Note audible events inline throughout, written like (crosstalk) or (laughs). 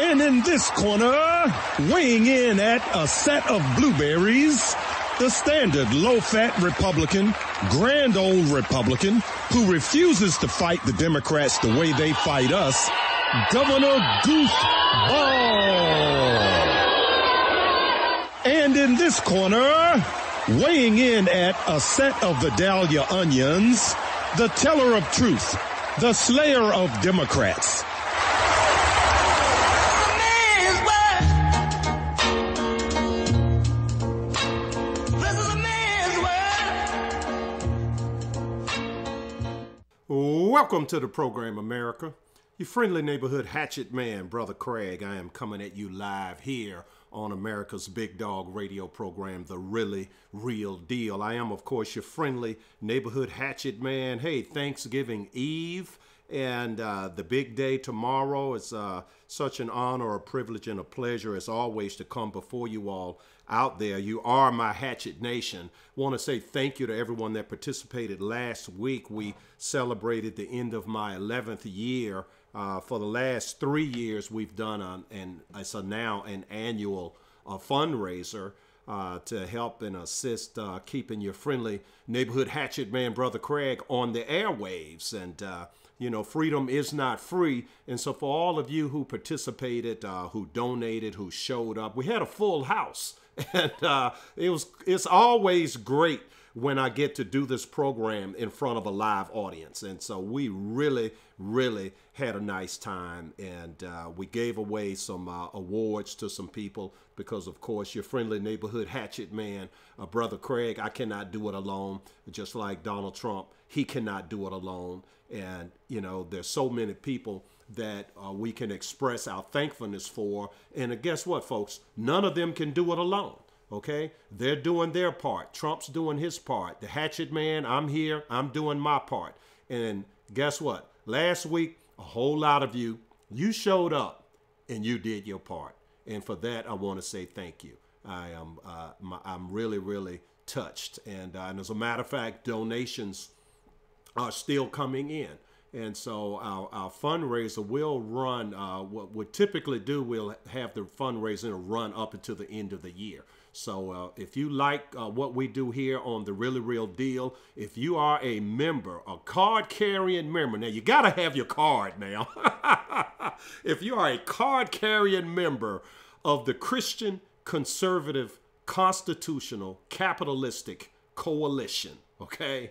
And in this corner, weighing in at a set of blueberries, the standard low-fat Republican, grand old Republican, who refuses to fight the Democrats the way they fight us, Governor Goofball. And in this corner, weighing in at a set of Vidalia onions, the teller of truth, the slayer of Democrats, Welcome to the program, America. Your friendly neighborhood hatchet man, Brother Craig. I am coming at you live here on America's Big Dog radio program, The Really Real Deal. I am, of course, your friendly neighborhood hatchet man. Hey, Thanksgiving Eve and uh, the big day tomorrow. It's uh, such an honor, a privilege, and a pleasure, as always, to come before you all out there. You are my Hatchet Nation. Want to say thank you to everyone that participated last week. We celebrated the end of my 11th year. Uh, for the last three years, we've done an, an it's a now an annual uh, fundraiser. Uh, to help and assist uh, keeping your friendly neighborhood hatchet man, Brother Craig, on the airwaves. And uh, you know, freedom is not free. And so, for all of you who participated, who donated, who showed up, we had a full house, (laughs) and uh, it was it's always great when I get to do this program in front of a live audience. And so we really, really had a nice time. And uh, we gave away some uh, awards to some people because, of course, your friendly neighborhood hatchet man, uh, Brother Craig, I cannot do it alone. Just like Donald Trump, he cannot do it alone. And, you know, there's so many people that uh, we can express our thankfulness for. And guess what, folks? None of them can do it alone. Okay? They're doing their part. Trump's doing his part. The hatchet man, I'm here. I'm doing my part. And guess what? Last week, a whole lot of you, you showed up and you did your part. And for that, I want to say thank you. I am, uh, my, I'm really, really touched. And, uh, and as a matter of fact, donations are still coming in. And so our, our fundraiser will run, uh, what we typically do, we'll have the fundraiser run up until the end of the year. So uh, if you like uh, what we do here on the Really Real Deal, if you are a member, a card carrying member, now you got to have your card now. (laughs) if you are a card carrying member of the Christian Conservative Constitutional Capitalistic Coalition, okay,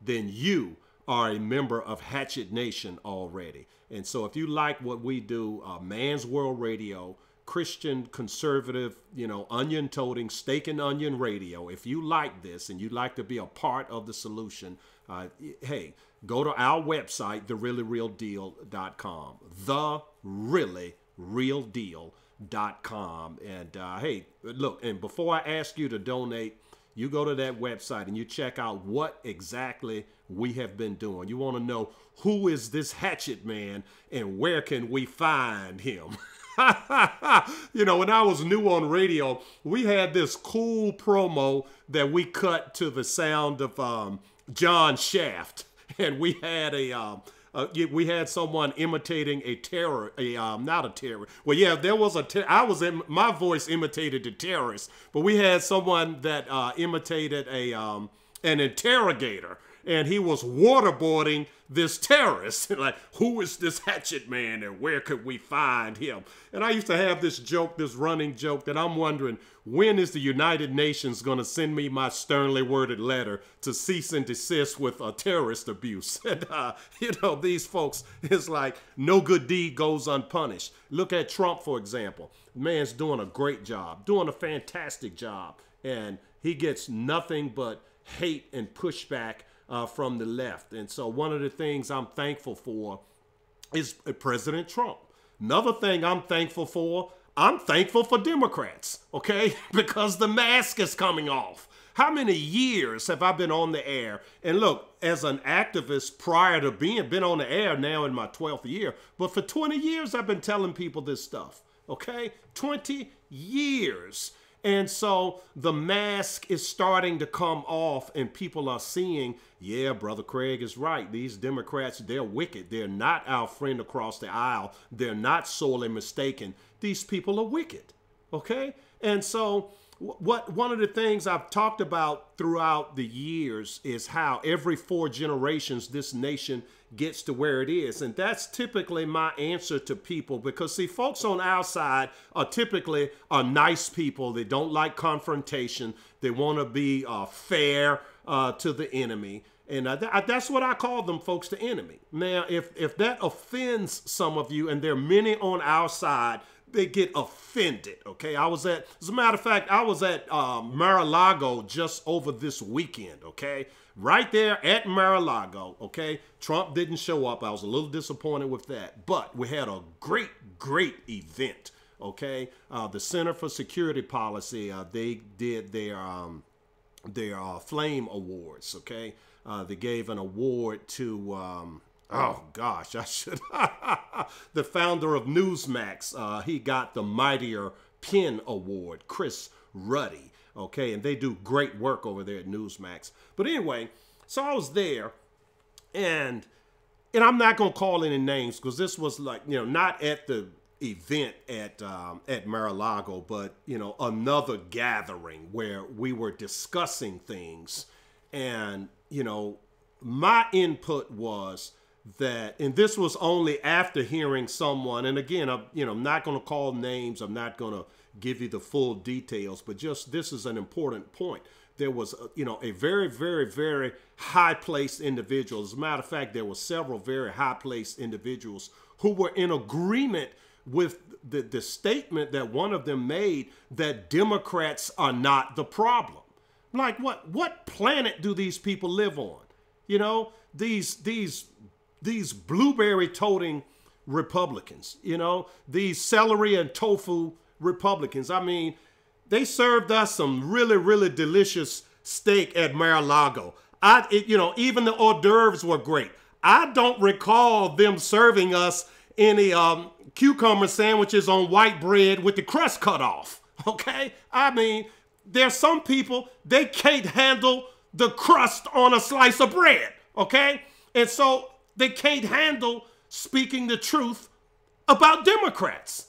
then you are a member of Hatchet Nation already. And so if you like what we do, uh, Man's World Radio, Christian conservative, you know, onion toting, steak and onion radio. If you like this and you'd like to be a part of the solution, uh, hey, go to our website, thereallyrealdeal.com. The really real deal.com. And uh, hey, look, and before I ask you to donate, you go to that website and you check out what exactly we have been doing. You want to know who is this hatchet man and where can we find him? (laughs) you know, when I was new on radio, we had this cool promo that we cut to the sound of um, John Shaft, (laughs) and we had a. Um, uh, we had someone imitating a terror, a um, not a terror. Well, yeah, there was a. I was in my voice imitated the terrorist, but we had someone that uh, imitated a um, an interrogator, and he was waterboarding this terrorist. (laughs) like, who is this hatchet man and where could we find him? And I used to have this joke, this running joke, that I'm wondering when is the United Nations going to send me my sternly worded letter to cease and desist with uh, terrorist abuse? (laughs) And, uh, you know, these folks, it's like no good deed goes unpunished. Look at Trump, for example. man's doing a great job, doing a fantastic job. And he gets nothing but hate and pushback uh, from the left. And so, one of the things I'm thankful for is President Trump. Another thing I'm thankful for, I'm thankful for Democrats, okay? (laughs) because the mask is coming off. How many years have I been on the air? And look, as an activist prior to being been on the air now in my 12th year, but for 20 years I've been telling people this stuff, okay? 20 years. And so the mask is starting to come off, and people are seeing, yeah, Brother Craig is right. These Democrats, they're wicked. They're not our friend across the aisle. They're not sorely mistaken. These people are wicked. Okay? And so what one of the things I've talked about throughout the years is how every four generations this nation gets to where it is. And that's typically my answer to people because see folks on our side are typically are nice people. They don't like confrontation. They want to be uh, fair uh, to the enemy. And uh, th- that's what I call them, folks, the enemy. Now, if if that offends some of you, and there are many on our side they get offended. Okay, I was at, as a matter of fact, I was at uh, Mar-a-Lago just over this weekend. Okay, right there at Mar-a-Lago. Okay, Trump didn't show up. I was a little disappointed with that, but we had a great, great event. Okay, uh, the Center for Security Policy uh, they did their um, their uh, Flame Awards. Okay, uh, they gave an award to. Um, Oh gosh, I should. (laughs) the founder of Newsmax, uh, he got the Mightier Pen Award, Chris Ruddy. Okay, and they do great work over there at Newsmax. But anyway, so I was there, and and I'm not gonna call any names because this was like you know not at the event at um, at Mar-a-Lago, but you know another gathering where we were discussing things, and you know my input was that and this was only after hearing someone and again i'm you know i'm not going to call names i'm not going to give you the full details but just this is an important point. There was uh, you know a very very very high placed individual. As a matter of fact there were several very high placed individuals who were in agreement with the, the statement that one of them made that democrats are not the problem. Like what what planet do these people live on? You know these these these blueberry toting Republicans, you know, these celery and tofu Republicans. I mean, they served us some really, really delicious steak at Mar-a-Lago. I, it, you know, even the hors d'oeuvres were great. I don't recall them serving us any um, cucumber sandwiches on white bread with the crust cut off. (laughs) Okay, I mean, there's some people they can't handle the crust on a slice of bread. Okay, and so they can't handle speaking the truth about Democrats.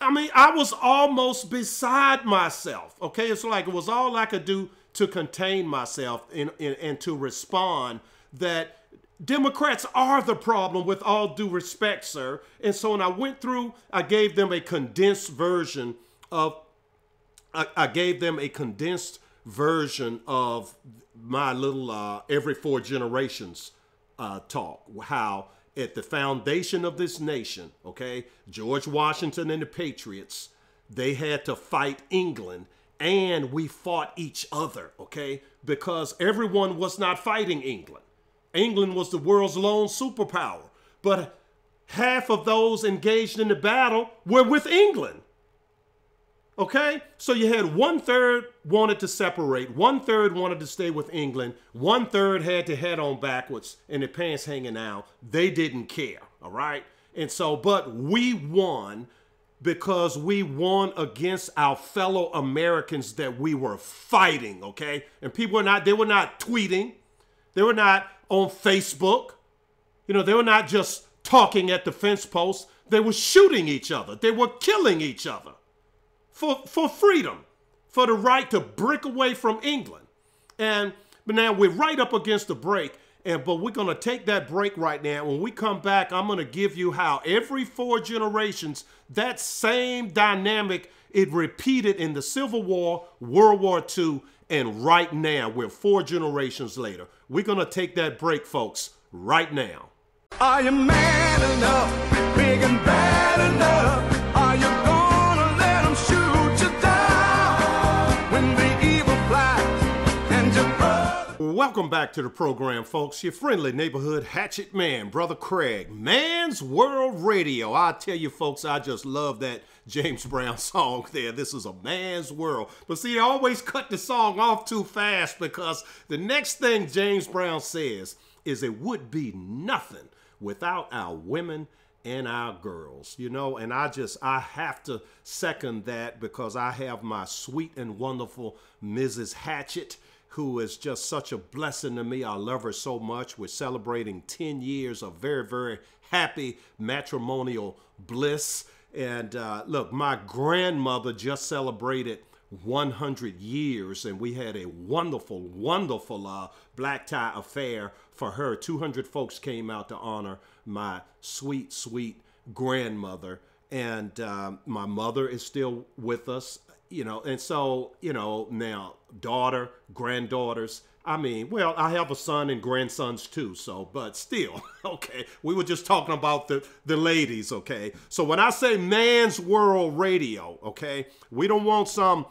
I mean, I was almost beside myself. Okay, it's like it was all I could do to contain myself and, and, to respond that Democrats are the problem with all due respect, sir. And so when I went through, I gave them a condensed version of, I, I gave them a condensed version of my little uh, every four generations uh, talk, how at the foundation of this nation, okay, George Washington and the Patriots, they had to fight England and we fought each other, okay, because everyone was not fighting England. England was the world's lone superpower, but half of those engaged in the battle were with England. Okay? So you had one third wanted to separate, one third wanted to stay with England, one third had to head on backwards and their pants hanging out. They didn't care. All right? And so, but we won because we won against our fellow Americans that we were fighting, okay? And people were not, they were not tweeting, they were not on Facebook, you know, they were not just talking at the fence posts, they were shooting each other, they were killing each other for, for freedom, for the right to break away from England. And but now we're right up against the break. And but we're gonna take that break right now. When we come back, I'm gonna give you how every four generations, that same dynamic, it repeated in the Civil War, World War II, and right now, we're four generations later. We're gonna take that break, folks, right now. Are you man enough, big and bad enough? Welcome back to the program, folks. Your friendly neighborhood hatchet man, Brother Craig. Man's World Radio. I tell you, folks, I just love that James (laughs) Brown song there. This is a man's world. But see, I always cut the song off too fast because the next thing James Brown says is it would be nothing without our women and our girls, you know, and I just, I have to second that because I have my sweet and wonderful Mrs. Hatchett, who is just such a blessing to me. I love her so much. We're celebrating 10 years of very, very happy matrimonial bliss. And uh, look, my grandmother just celebrated 100 years, and we had a wonderful, wonderful uh, black tie affair for her. 200 folks came out to honor my sweet, sweet grandmother. And um, my mother is still with us, you know. And so, you know, now daughter, granddaughters. I mean, well, I have a son and grandsons too, so, but still, (laughs) okay. We were just talking about the, the ladies, okay. So when I say man's world radio, okay, we don't want some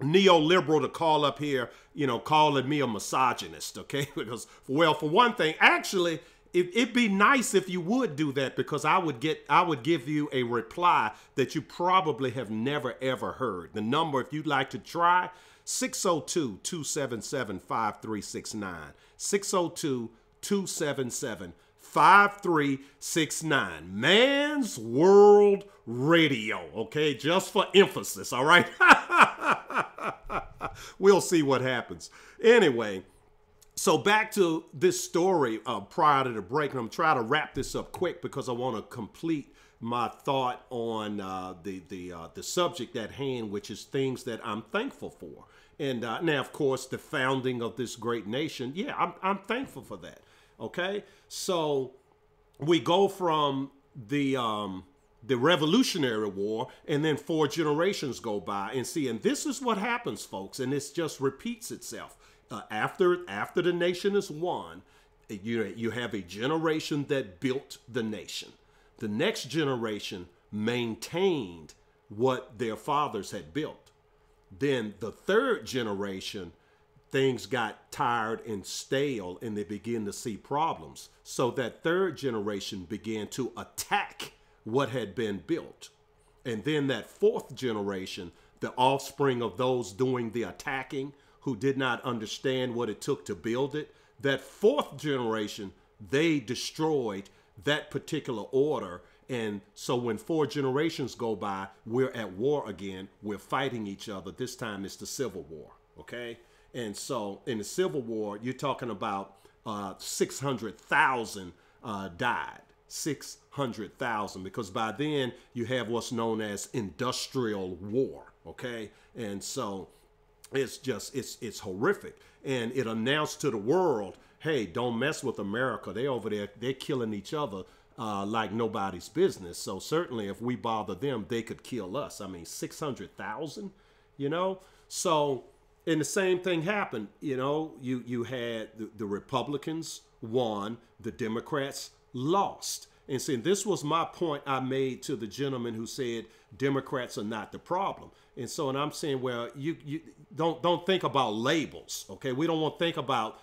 neoliberal to call up here, you know, calling me a misogynist, okay? (laughs) Because, well, for one thing, actually, it, it'd be nice if you would do that because I would get, I would give you a reply that you probably have never ever heard. The number, if you'd like to try, 602 277 5369. 602 277 5369. Man's World Radio, okay? Just for emphasis, all right? (laughs) we'll see what happens. Anyway, so back to this story uh, prior to the break, and I'm trying to wrap this up quick because I want to complete my thought on uh, the the uh, the subject at hand, which is things that I'm thankful for. And uh, now, of course, the founding of this great nation. Yeah, I'm I'm thankful for that. Okay, so we go from the um, the Revolutionary War, and then four generations go by and see. And this is what happens, folks, and this just repeats itself. Uh, after after the nation is won, you you have a generation that built the nation. The next generation maintained what their fathers had built. Then the third generation, things got tired and stale, and they begin to see problems. So that third generation began to attack what had been built. And then that fourth generation, the offspring of those doing the attacking, who did not understand what it took to build it, that fourth generation, they destroyed that particular order. And so when four generations go by, we're at war again. We're fighting each other. This time it's the Civil War. Okay. And so in the Civil War, you're talking about uh, 600,000 uh, died. 600,000 because by then you have what's known as industrial war, okay? And so it's just it's it's horrific and it announced to the world, "Hey, don't mess with America. They over there they're killing each other uh, like nobody's business. So certainly if we bother them, they could kill us. I mean, 600,000, you know? So and the same thing happened, you know, you you had the, the Republicans won, the Democrats lost. And see, this was my point I made to the gentleman who said Democrats are not the problem. And so, and I'm saying, well, you you don't don't think about labels, okay? We don't want to think about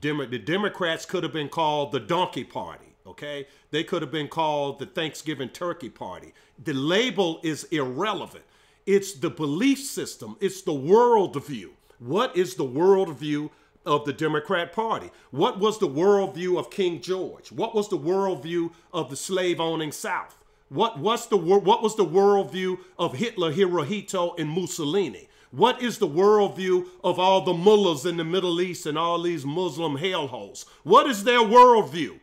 Demo- the Democrats could have been called the Donkey Party, okay? They could have been called the Thanksgiving Turkey Party. The label is irrelevant. It's the belief system. It's the worldview. What is the worldview of the Democrat Party? What was the worldview of King George? What was the worldview of the slave owning South? What, what's the, what was the worldview of Hitler, Hirohito, and Mussolini? What is the worldview of all the mullahs in the Middle East and all these Muslim hellholes? What is their worldview?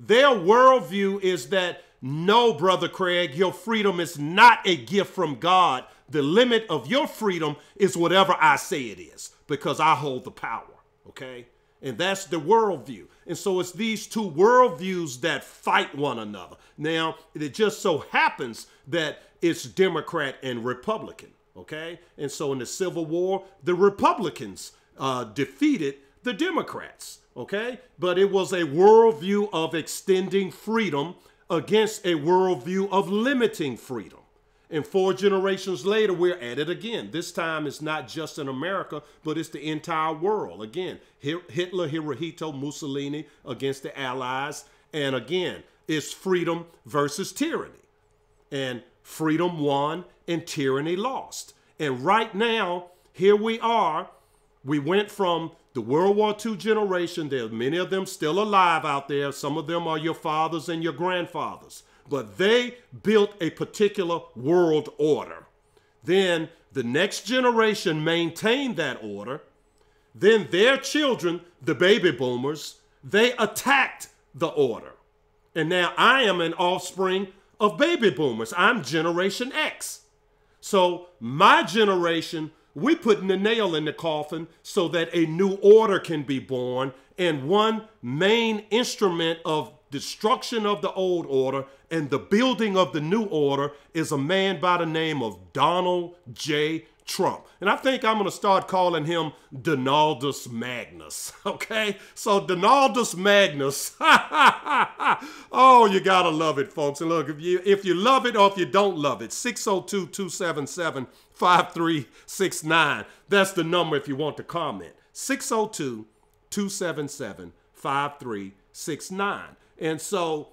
Their worldview is that no, Brother Craig, your freedom is not a gift from God. The limit of your freedom is whatever I say it is because I hold the power okay? And that's the worldview. And so it's these two worldviews that fight one another. Now, it just so happens that it's Democrat and Republican, okay? And so in the Civil War, the Republicans uh, defeated the Democrats, okay? But it was a worldview of extending freedom against a worldview of limiting freedom. And four generations later, we're at it again. This time it's not just in America, but it's the entire world. Again, Hitler, Hirohito, Mussolini against the Allies. And again, it's freedom versus tyranny. And freedom won and tyranny lost. And right now, here we are. We went from the World War II generation, there are many of them still alive out there. Some of them are your fathers and your grandfathers. But they built a particular world order. Then the next generation maintained that order. Then their children, the baby boomers, they attacked the order. And now I am an offspring of baby boomers. I'm Generation X. So my generation, we're putting the nail in the coffin so that a new order can be born. And one main instrument of destruction of the old order and the building of the new order is a man by the name of Donald J. Trump. And I think I'm going to start calling him Donaldus Magnus. (laughs) Okay? So, Donaldus Magnus. (laughs) oh, you got to love it, folks. And look, if you, if you love it or if you don't love it, 602 277 5369. That's the number if you want to comment. 602 277 5369. And so,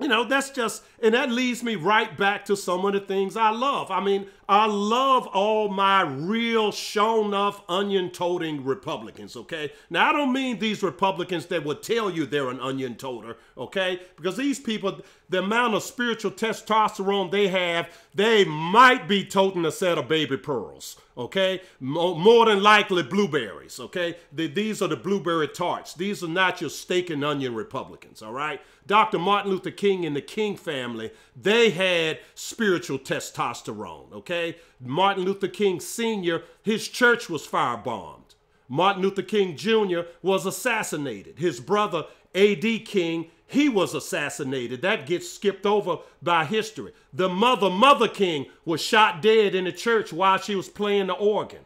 you know, that's just, and that leads me right back to some of the things I love. I mean, I love all my real shown off onion toting Republicans, okay? Now, I don't mean these Republicans that would tell you they're an onion toter, okay? Because these people, the amount of spiritual testosterone they have, they might be toting a set of baby pearls, okay? More than likely blueberries, okay? these are the blueberry tarts. These are not your steak and onion Republicans, all right? Dr. Martin Luther King and the King family, they had spiritual testosterone, okay? Martin Luther King Sr., his church was firebombed. Martin Luther King Jr. was assassinated. His brother, A.D. King, he was assassinated. That gets skipped over by history. The mother, Mother King, was shot dead in the church while she was playing the organ.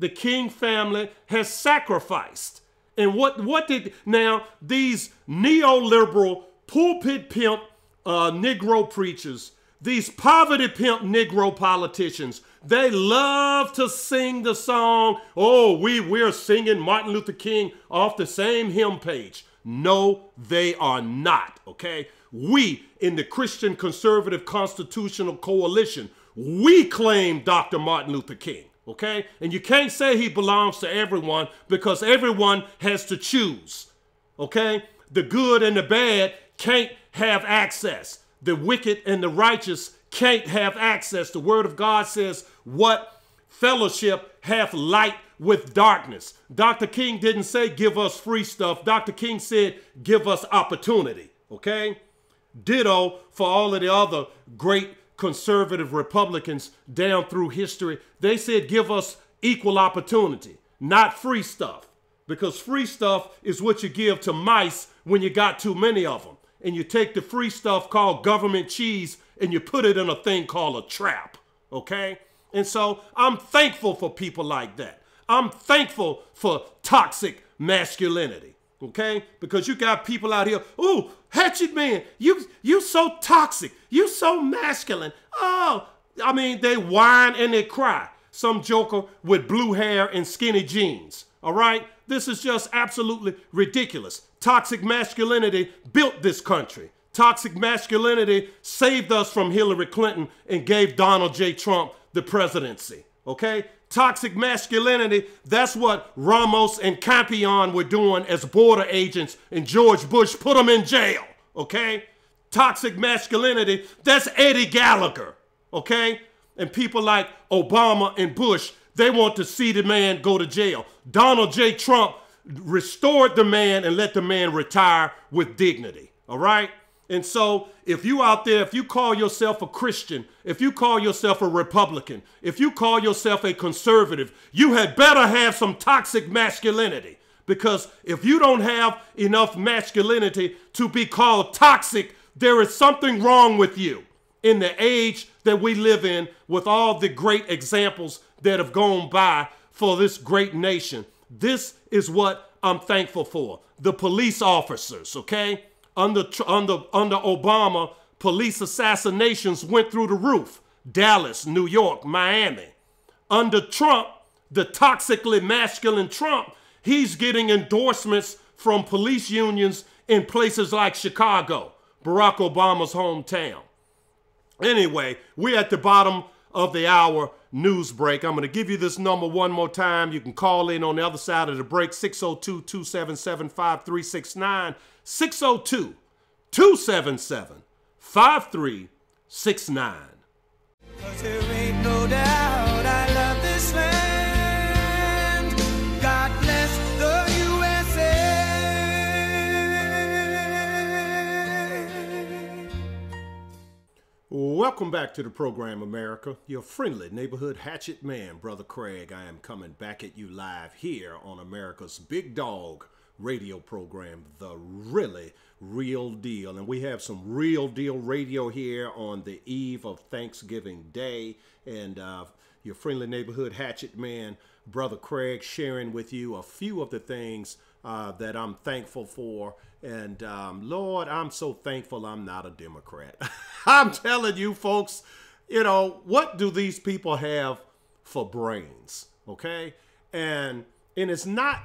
The King family has sacrificed and what what did now these neoliberal pulpit pimp uh, Negro preachers, these poverty pimp Negro politicians, they love to sing the song, oh, we, we're singing Martin Luther King off the same hymn page. No, they are not, okay? We in the Christian Conservative Constitutional Coalition, we claim Dr. Martin Luther King okay? And you can't say he belongs to everyone because everyone has to choose, okay? The good and the bad can't have access. The wicked and the righteous can't have access. The word of God says, What fellowship hath light with darkness? Dr. King didn't say, Give us free stuff. Dr. King said, Give us opportunity, okay? Ditto for all of the other great conservative Republicans down through history, they said give us equal opportunity, not free stuff. Because free stuff is what you give to mice when you got too many of them. And you take the free stuff called government cheese and you put it in a thing called a trap. Okay? And so I'm thankful for people like that. I'm thankful for toxic masculinity okay? Because you got people out here, ooh, Hatchet Man, you you so toxic, you so masculine. Oh, I mean, they whine and they cry. Some joker with blue hair and skinny jeans. All right? This is just absolutely ridiculous. Toxic masculinity built this country. Toxic masculinity saved us from Hillary Clinton and gave Donald J. Trump the presidency. Okay? toxic masculinity, that's what Ramos and Compean were doing as border agents, and George Bush put them in jail, okay? Toxic masculinity, that's Eddie Gallagher, okay? And people like Obama and Bush, they want to see the man go to jail. Donald J. Trump restored the man and let the man retire with dignity, all right? And so, if you out there, if you call yourself a Christian, if you call yourself a Republican, if you call yourself a conservative, you had better have some toxic masculinity. Because if you don't have enough masculinity to be called toxic, there is something wrong with you in the age that we live in with all the great examples that have gone by for this great nation. This is what I'm thankful for. The police officers, okay? under, under, under Obama, police assassinations went through the roof. Dallas, New York, Miami. Under Trump, the toxically masculine Trump, he's getting endorsements from police unions in places like Chicago, Barack Obama's hometown. Anyway, we're at the bottom of the hour news break. I'm going to give you this number one more time. You can call in on the other side of the break 602 277 5369. 602 277 5369. Welcome back to the program, America. Your friendly neighborhood hatchet man, Brother Craig. I am coming back at you live here on America's Big Dog radio program, The Really Real Deal. And we have some real deal radio here on the eve of Thanksgiving Day. And uh, your friendly neighborhood hatchet man, Brother Craig, sharing with you a few of the things uh, that I'm thankful for. And um, Lord, I'm so thankful I'm not a Democrat. (laughs) I'm telling you, folks, you know, what do these people have for brains? Okay. And and it's not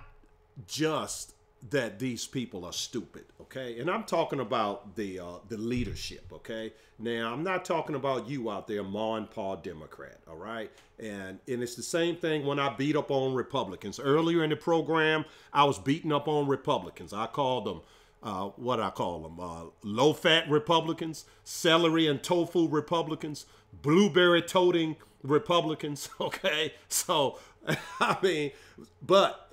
just that these people are stupid, okay? And I'm talking about the uh, the leadership, okay? Now I'm not talking about you out there, Ma and Pa Democrat, all right? And and it's the same thing when I beat up on Republicans. Earlier in the program, I was beating up on Republicans. I called them uh, what I call them, uh, low fat Republicans, celery and tofu Republicans, blueberry toting Republicans. (laughs) Okay, so (laughs) I mean, but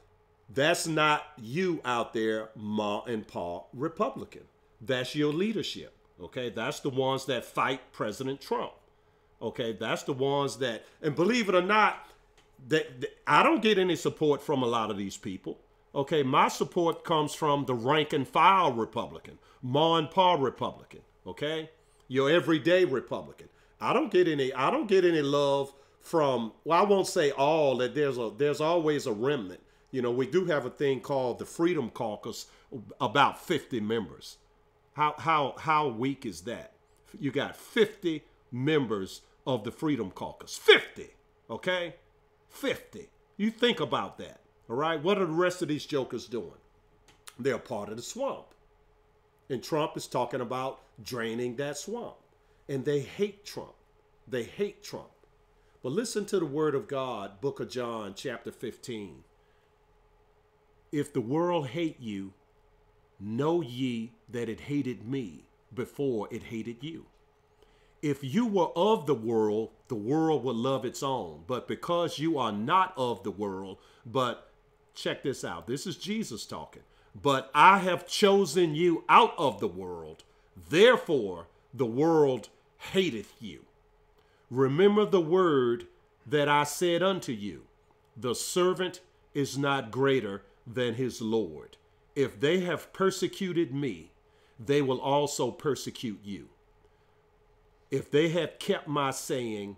that's not you out there, Ma and Pa Republican. That's your leadership. Okay, that's the ones that fight President Trump. Okay, that's the ones that, and believe it or not, that, that I don't get any support from a lot of these people. Okay, my support comes from the rank and file Republican, Ma and Pa Republican. Okay, your everyday Republican. I don't get any. I don't get any love from. Well, I won't say all. That there's a. There's always a remnant. You know, we do have a thing called the Freedom Caucus, about 50 members. How how how weak is that? You got 50 members of the Freedom Caucus. 50. Okay? 50. You think about that. All right? What are the rest of these jokers doing? They're part of the swamp. And Trump is talking about draining that swamp. And they hate Trump. They hate Trump. But listen to the word of God, Book of John, chapter 15. If the world hate you, know ye that it hated me before it hated you. If you were of the world, the world would love its own. But because you are not of the world, but check this out. This is Jesus talking. But I have chosen you out of the world. Therefore, the world hateth you. Remember the word that I said unto you the servant is not greater than his Lord. If they have persecuted me, they will also persecute you. If they have kept my saying,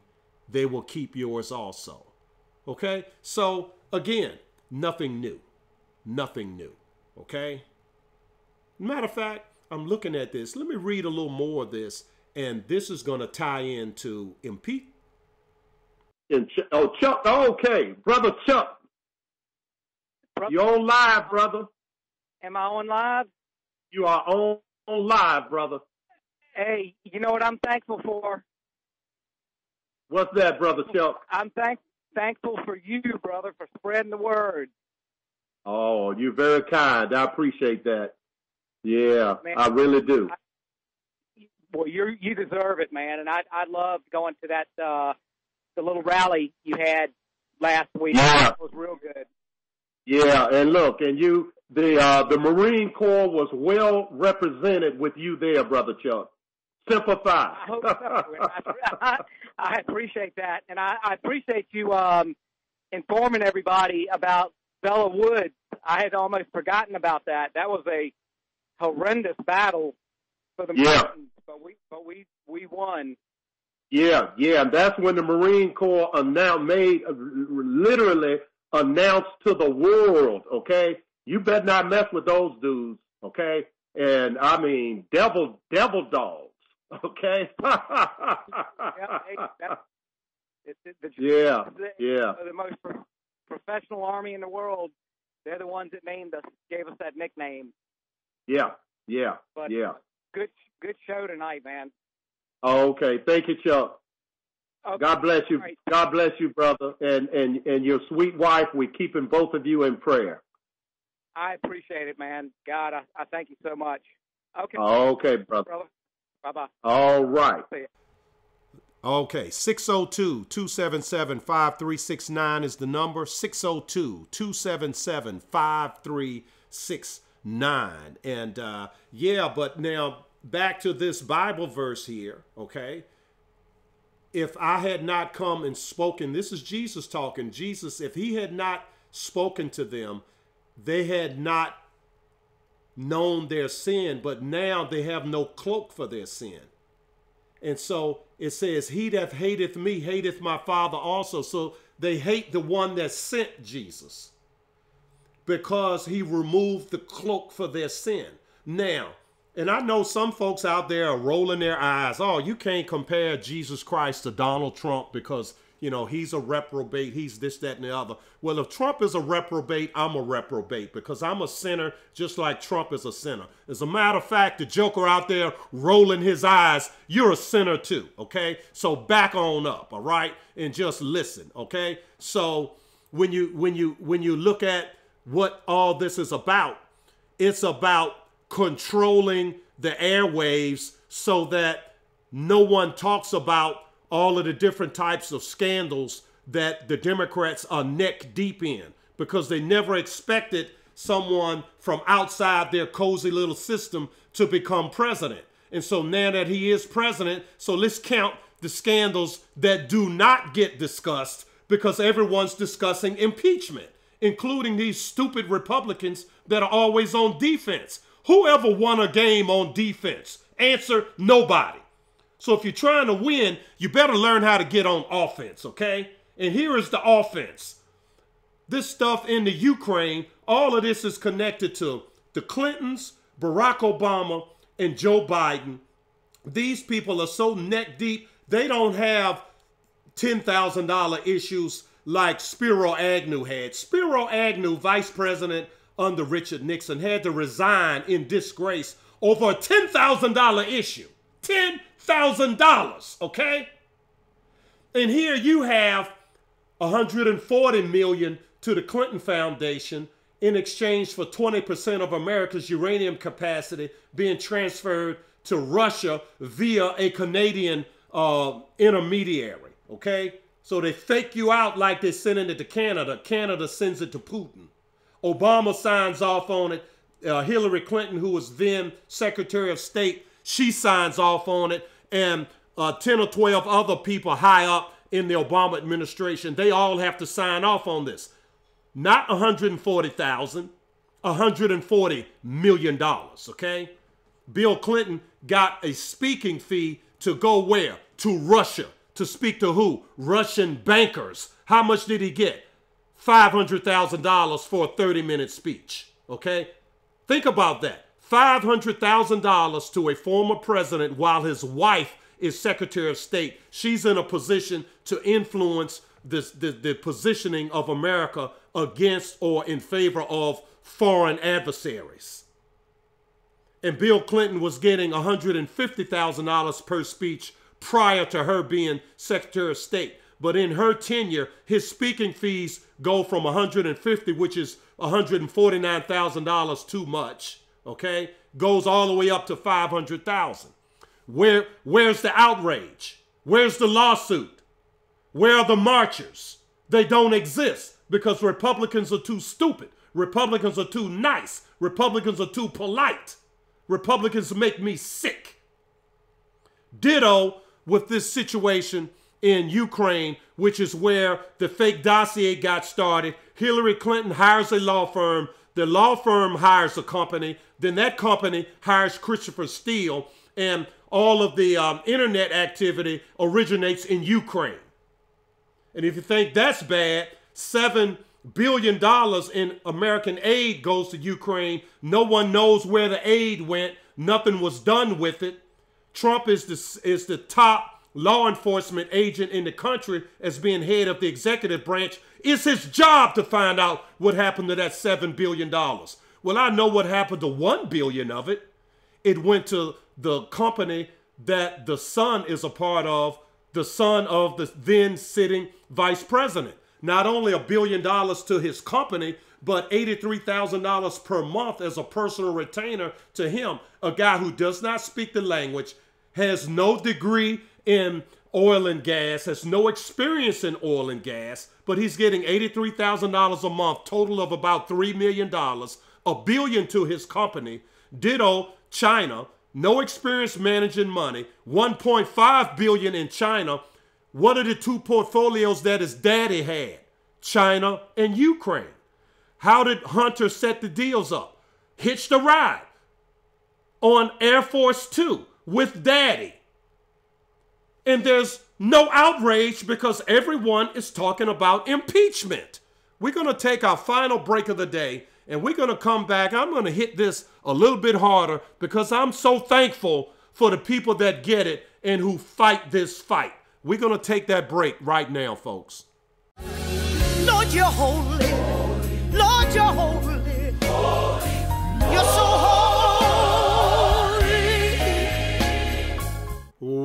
they will keep yours also. Okay? So, again, nothing new. Nothing new. Okay? Matter of fact, I'm looking at this. Let me read a little more of this, and this is going to tie into impeach. And Ch- oh, Chuck, oh, okay, brother Chuck, Brother, you're on live, brother. am I on live? You are on, on live, brother. Hey, you know what I'm thankful for? What's that, brother Chuck? I'm thank thankful for you, brother, for spreading the word. Oh, you're very kind. I appreciate that. Yeah, Man. I really do. Well, you you deserve it, man. And I I loved going to that uh the little rally you had last week. Yeah. It was real good. Yeah, and look, and you, the uh, the Marine Corps was well represented with you there, brother Chuck. Semper Fi. I hope so. I, (laughs) I appreciate that, and I, I appreciate you um informing everybody about Belleau Woods. I had almost forgotten about that. That was a horrendous battle for the Yeah. Marines, but we but we we won. Yeah, yeah. And that's when the Marine Corps announced, made, uh, literally announced to the world, okay, you better not mess with those dudes, okay? And I mean, devil, devil dogs, okay? (laughs) Yeah, hey, that, it, it, yeah, the, yeah, the most pro- professional army in the world. They're the ones that named us, gave us that nickname. yeah, yeah, But yeah. good, good show tonight, man. Oh, okay, thank you, Chuck. Okay. God bless you. Right. God bless you, brother, and and and your sweet wife. We're keeping both of you in prayer. I appreciate it, man. God, I, I thank you so much. Okay, Okay, brother. brother. Bye bye. All right. Okay, 602 277 5369 is the number. 602 277 5369. And uh, yeah, but now back to this Bible verse here, okay? If I had not come and spoken, this is Jesus talking. Jesus, if he had not spoken to them, they had not known their sin, but now they have no cloak for their sin. And so it says, He that hateth me hateth my Father also. So they hate the one that sent Jesus because he removed the cloak for their sin. Now, and I know some folks out there are rolling their eyes. Oh, you can't compare Jesus Christ to Donald Trump because, you know, he's a reprobate. He's this, that, and the other. Well, if Trump is a reprobate, I'm a reprobate because I'm a sinner just like Trump is a sinner. As a matter of fact, the joker out there rolling his eyes, you're a sinner too, okay? So back on up, all right? And just listen, okay? So when you when you when you look at what all this is about, it's about controlling the airwaves so that no one talks about all of the different types of scandals that the Democrats are neck deep in because they never expected someone from outside their cozy little system to become president. And so now that he is president, so let's count the scandals that do not get discussed because everyone's discussing impeachment, including these stupid Republicans that are always on defense. Whoever won a game on defense? Answer nobody. So if you're trying to win, you better learn how to get on offense, okay? And here is the offense. This stuff in the Ukraine, all of this is connected to the Clintons, Barack Obama, and Joe Biden. These people are so neck deep, they don't have $10,000 issues like Spiro Agnew had. Spiro Agnew, vice president under Richard Nixon, had to resign in disgrace over a $10,000 issue. $10,000, okay? And here you have 140 million to the Clinton Foundation in exchange for 20% of America's uranium capacity being transferred to Russia via a Canadian uh, intermediary. Okay? So they fake you out like they're sending it to Canada. Canada sends it to Putin. Obama signs off on it. Uh, Hillary Clinton, who was then Secretary of State, she signs off on it. And uh, 10 or 12 other people high up in the Obama administration, they all have to sign off on this. Not 140,000, 140 million dollars, okay? Bill Clinton got a speaking fee to go where? To Russia. To speak to who? Russian bankers. How much did he get? $500,000 for a 30 minute speech. Okay? Think about that. $500,000 to a former president while his wife is Secretary of State. She's in a position to influence this, the, the positioning of America against or in favor of foreign adversaries. And Bill Clinton was getting $150,000 per speech prior to her being Secretary of State. But in her tenure, his speaking fees go from 150, which is $149,000 too much, okay? Goes all the way up to 500,000. Where where's the outrage? Where's the lawsuit? Where are the marchers? They don't exist because Republicans are too stupid. Republicans are too nice. Republicans are too polite. Republicans make me sick. Ditto with this situation in Ukraine, which is where the fake dossier got started. Hillary Clinton hires a law firm. The law firm hires a company. Then that company hires Christopher Steele. And all of the um, internet activity originates in Ukraine. And if you think that's bad, seven billion dollars in American aid goes to Ukraine. No one knows where the aid went. Nothing was done with it. Trump is the is the top law enforcement agent in the country as being head of the executive branch. It's his job to find out what happened to that seven billion dollars. Well, I know what happened to 1 billion of it. It went to the company that the son is a part of, the son of the then sitting vice president. Not only a billion dollars to his company, but $83,000 per month as a personal retainer to him, a guy who does not speak the language, has no degree in oil and gas, has no experience in oil and gas, but he's getting $83,000 a month, total of about $3 million, a billion to his company. Ditto, China, no experience managing money, 1.5 billion in China. What are the two portfolios that his daddy had? China and Ukraine. How did Hunter set the deals up? Hitched a ride on Air Force Two with daddy. And there's no outrage because everyone is talking about impeachment. We're going to take our final break of the day and we're going to come back. I'm going to hit this a little bit harder because I'm so thankful for the people that get it and who fight this fight. We're going to take that break right now, folks. Lord, you're holy. Lord, you're holy. You're so holy.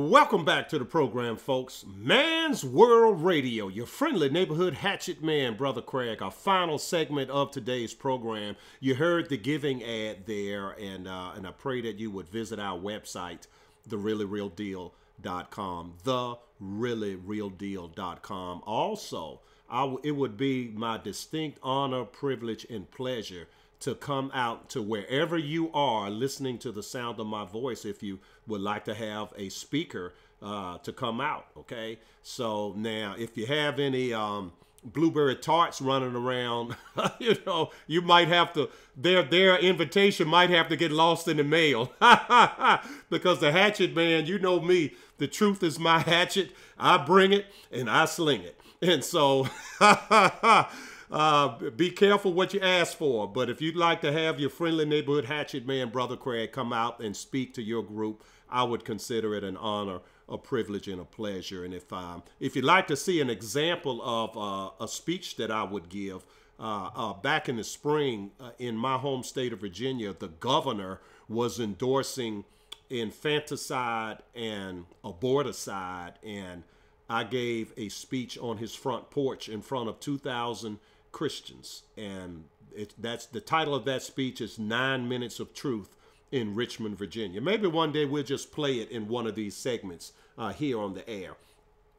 Welcome back to the program, folks. Man's World Radio, your friendly neighborhood hatchet man, Brother Craig. Our final segment of today's program. You heard the giving ad there, and uh, and I pray that you would visit our website, thereallyrealdeal.com, thereallyrealdeal.com. Also, I w- it would be my distinct honor, privilege, and pleasure to come out to wherever you are listening to the sound of my voice if you would like to have a speaker uh, to come out okay? So now if you have any um, blueberry tarts running around (laughs) you know you might have to their their invitation might have to get lost in the mail. (laughs) Because the hatchet man you know me the truth is my (laughs) hatchet. I bring it and i sling it. And so uh, be careful what you ask for. But if you'd like to have your friendly neighborhood hatchet man, Brother Craig, come out and speak to your group, I would consider it an honor, a privilege, and a pleasure. And if um, if you'd like to see an example of uh, a speech that I would give, uh, uh, back in the spring uh, in my home state of Virginia, the governor was endorsing infanticide and aborticide, and I gave a speech on his front porch in front of 2,000 Christians, and it, that's the title of that speech is Nine Minutes of Truth in Richmond, Virginia. Maybe one day we'll just play it in one of these segments uh, here on the air.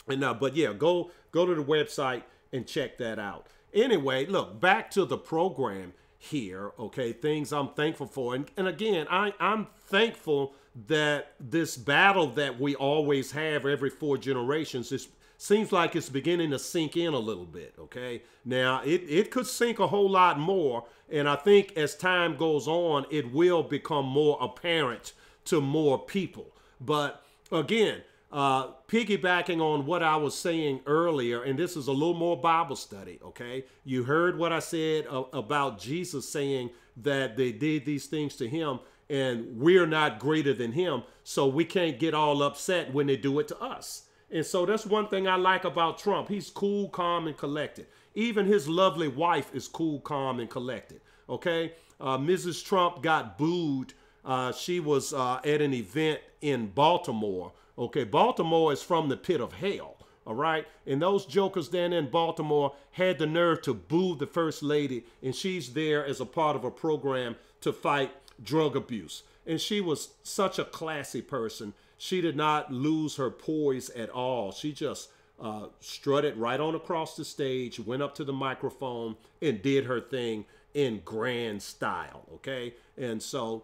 And uh, but yeah, go go to the website and check that out. Anyway, look back to the program here. Okay, things I'm thankful for, and, and again, I I'm thankful that this battle that we always have every four generations is seems like it's beginning to sink in a little bit. Okay, now it it could sink a whole lot more, and I think as time goes on, it will become more apparent to more people. But again, uh, piggybacking on what I was saying earlier, and this is a little more Bible study, okay? You heard what I said uh, about Jesus saying that they did these things to him, and we're not greater than him, so we can't get all upset when they do it to us. And so that's one thing I like about Trump. He's cool, calm, and collected. Even his lovely wife is cool, calm, and collected, okay? Uh, Mrs. Trump got booed. Uh, she was uh, at an event in Baltimore Okay, Baltimore is from the pit of hell. All right. And those jokers down in Baltimore had the nerve to boo the first lady, and she's there as a part of a program to fight drug abuse. And she was such a classy person. She did not lose her poise at all. She just uh, strutted right on across the stage, went up to the microphone, and did her thing in grand style. Okay. And so,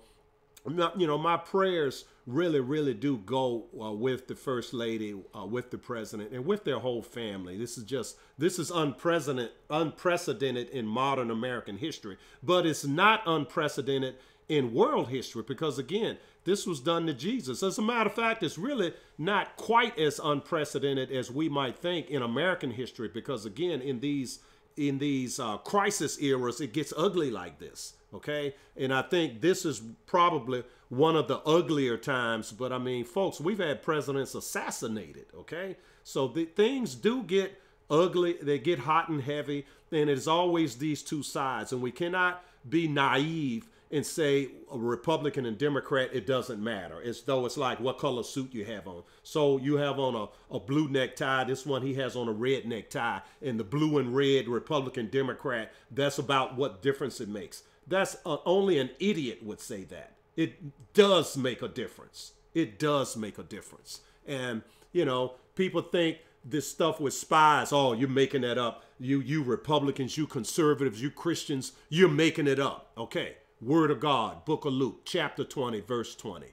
you know, my prayers really, really do go uh, with the first lady, uh, with the president, and with their whole family. This is just this is unprecedented, unprecedented in modern American history, but it's not unprecedented in world history because again, this was done to Jesus. As a matter of fact, it's really not quite as unprecedented as we might think in American history because again, in these in these uh, crisis eras, it gets ugly like this. Okay. And I think this is probably one of the uglier times. But I mean, folks, we've had presidents assassinated. Okay. So the things do get ugly, they get hot and heavy. And it's always these two sides. And we cannot be naive and say a Republican and Democrat, it doesn't matter. It's though it's like what color suit you have on. So you have on a, a blue necktie. This one he has on a red necktie. And the blue and red Republican Democrat, that's about what difference it makes. That's uh, only an idiot would say that. It does make a difference. It does make a difference. And, you know, people think this stuff with spies, oh, you're making that up. You you Republicans, you conservatives, you Christians, you're making it up. Okay. Word of God, Book of Luke, chapter 20, verse 20.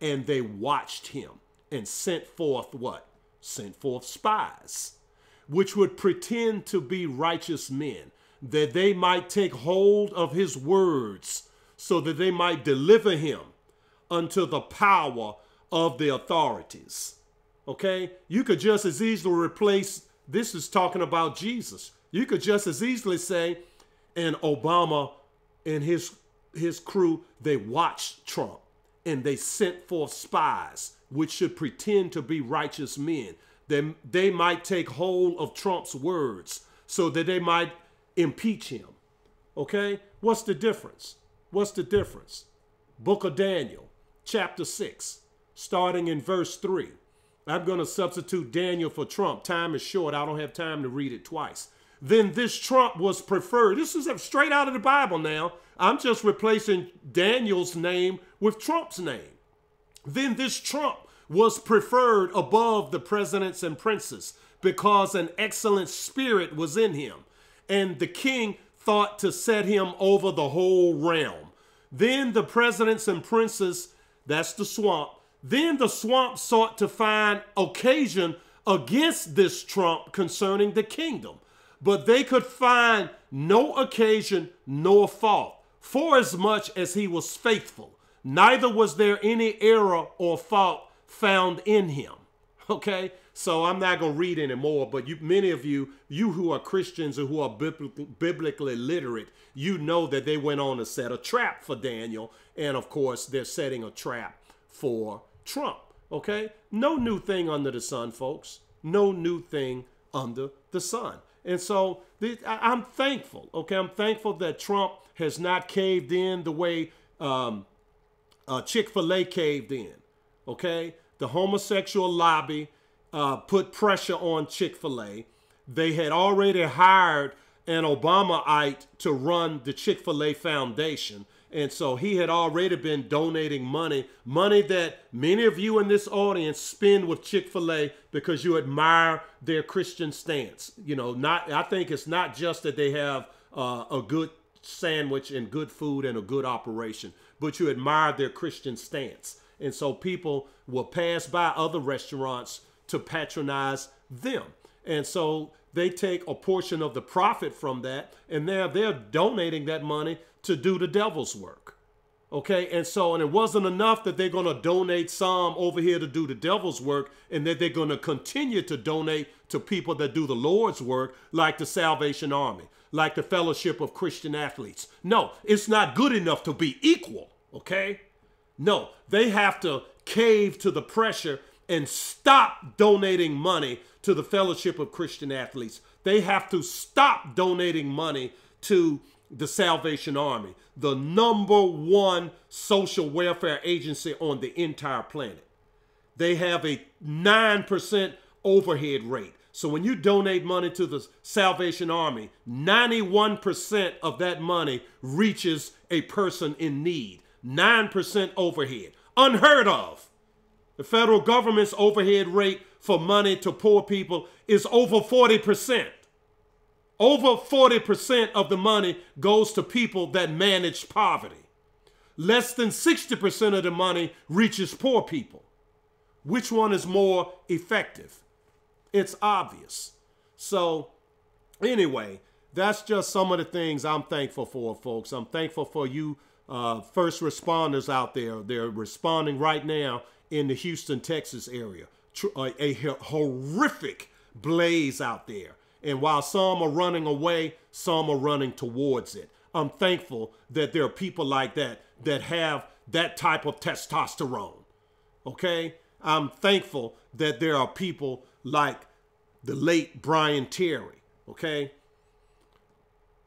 And they watched him and sent forth what? Sent forth spies, which would pretend to be righteous men, that they might take hold of his words, so that they might deliver him unto the power of the authorities. Okay? You could just as easily replace this is talking about Jesus. You could just as easily say, and Obama and his his crew, they watched Trump and they sent forth spies which should pretend to be righteous men. Then they might take hold of Trump's words so that they might impeach him. Okay? What's the difference? What's the difference? Book of Daniel, chapter 6, starting in verse 3. I'm going to substitute Daniel for Trump. Time is short. I don't have time to read it twice. Then this Trump was preferred. This is straight out of the Bible now. I'm just replacing Daniel's name with Trump's name. Then this Trump was preferred above the presidents and princes because an excellent spirit was in him. And the king thought to set him over the whole realm. Then the presidents and princes, that's the swamp, then the swamp sought to find occasion against this Trump concerning the kingdom, but they could find no occasion nor fault, for as much as he was faithful. Neither was there any error or fault found in him. Okay, so I'm not going to read anymore, but you, many of you, you who are Christians or who are biblically literate, you know that they went on to set a trap for Daniel. And of course, they're setting a trap for Trump. Okay? No new thing under the sun, folks. No new thing under the sun. And so I'm thankful. Okay? I'm thankful that Trump has not caved in the way um, uh, Chick fil A caved in. Okay? The homosexual lobby uh, put pressure on Chick fil A. They had already hired an Obamaite to run the Chick fil A Foundation. And so he had already been donating money, money that many of you in this audience spend with Chick-fil-A because you admire their Christian stance. You know, not I think it's not just that they have uh, a good sandwich and good food and a good operation, but you admire their Christian stance. And so people will pass by other restaurants to patronize them. And so they take a portion of the profit from that and they're they're donating that money to do the devil's work. Okay, and so, and it wasn't enough that they're going to donate some over here to do the devil's work, and that they're going to continue to donate to people that do the Lord's work, like the Salvation Army, like the Fellowship of Christian Athletes. No, it's not good enough to be equal. Okay, no, they have to cave to the pressure and stop donating money to the Fellowship of Christian Athletes. They have to stop donating money to the Salvation Army, the number one social welfare agency on the entire planet. They have a 9% overhead rate. So when you donate money to the Salvation Army, 91% of that money reaches a person in need. 9% overhead. Unheard of. The federal government's overhead rate for money to poor people is over 40%. Over 40% of the money goes to people that manage poverty. Less than 60% of the money reaches poor people. Which one is more effective? It's obvious. So, anyway, that's just some of the things I'm thankful for, folks. I'm thankful for you uh, first responders out there. They're responding right now in the Houston, Texas area. A, a horrific blaze out there. And while some are running away, some are running towards it. I'm thankful that there are people like that that have that type of testosterone. Okay? I'm thankful that there are people like the late Brian Terry, okay,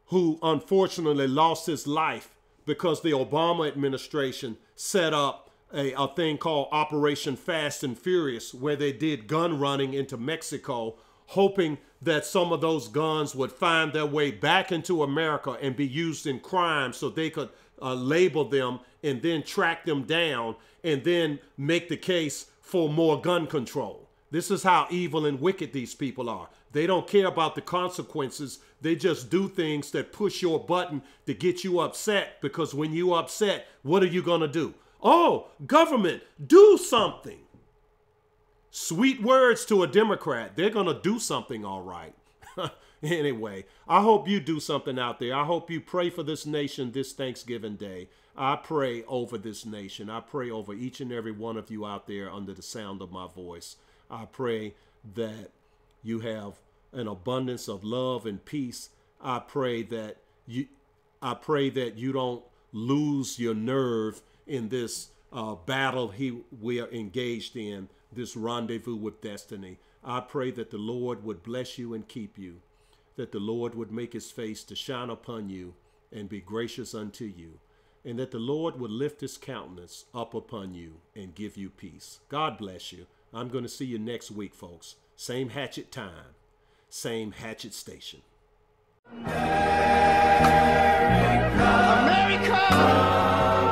who unfortunately lost his life because the Obama administration set up a, a thing called Operation Fast and Furious, where they did gun running into Mexico hoping that some of those guns would find their way back into America and be used in crime so they could uh, label them and then track them down and then make the case for more gun control. This is how evil and wicked these people are. They don't care about the consequences. They just do things that push your button to get you upset because when you upset, what are you going to do? Oh, government, do something. Sweet words to a Democrat. They're going to do something all right. (laughs) anyway, I hope you do something out there. I hope you pray for this nation this Thanksgiving Day. I pray over this nation. I pray over each and every one of you out there under the sound of my voice. I pray that you have an abundance of love and peace. I pray that you I pray that you don't lose your nerve in this uh, battle he we are engaged in, this rendezvous with destiny. I pray that the Lord would bless you and keep you, that the Lord would make his face to shine upon you and be gracious unto you, and that the Lord would lift his countenance up upon you and give you peace. God bless you. I'm going to see you next week, folks. Same hatchet time, same hatchet station. America.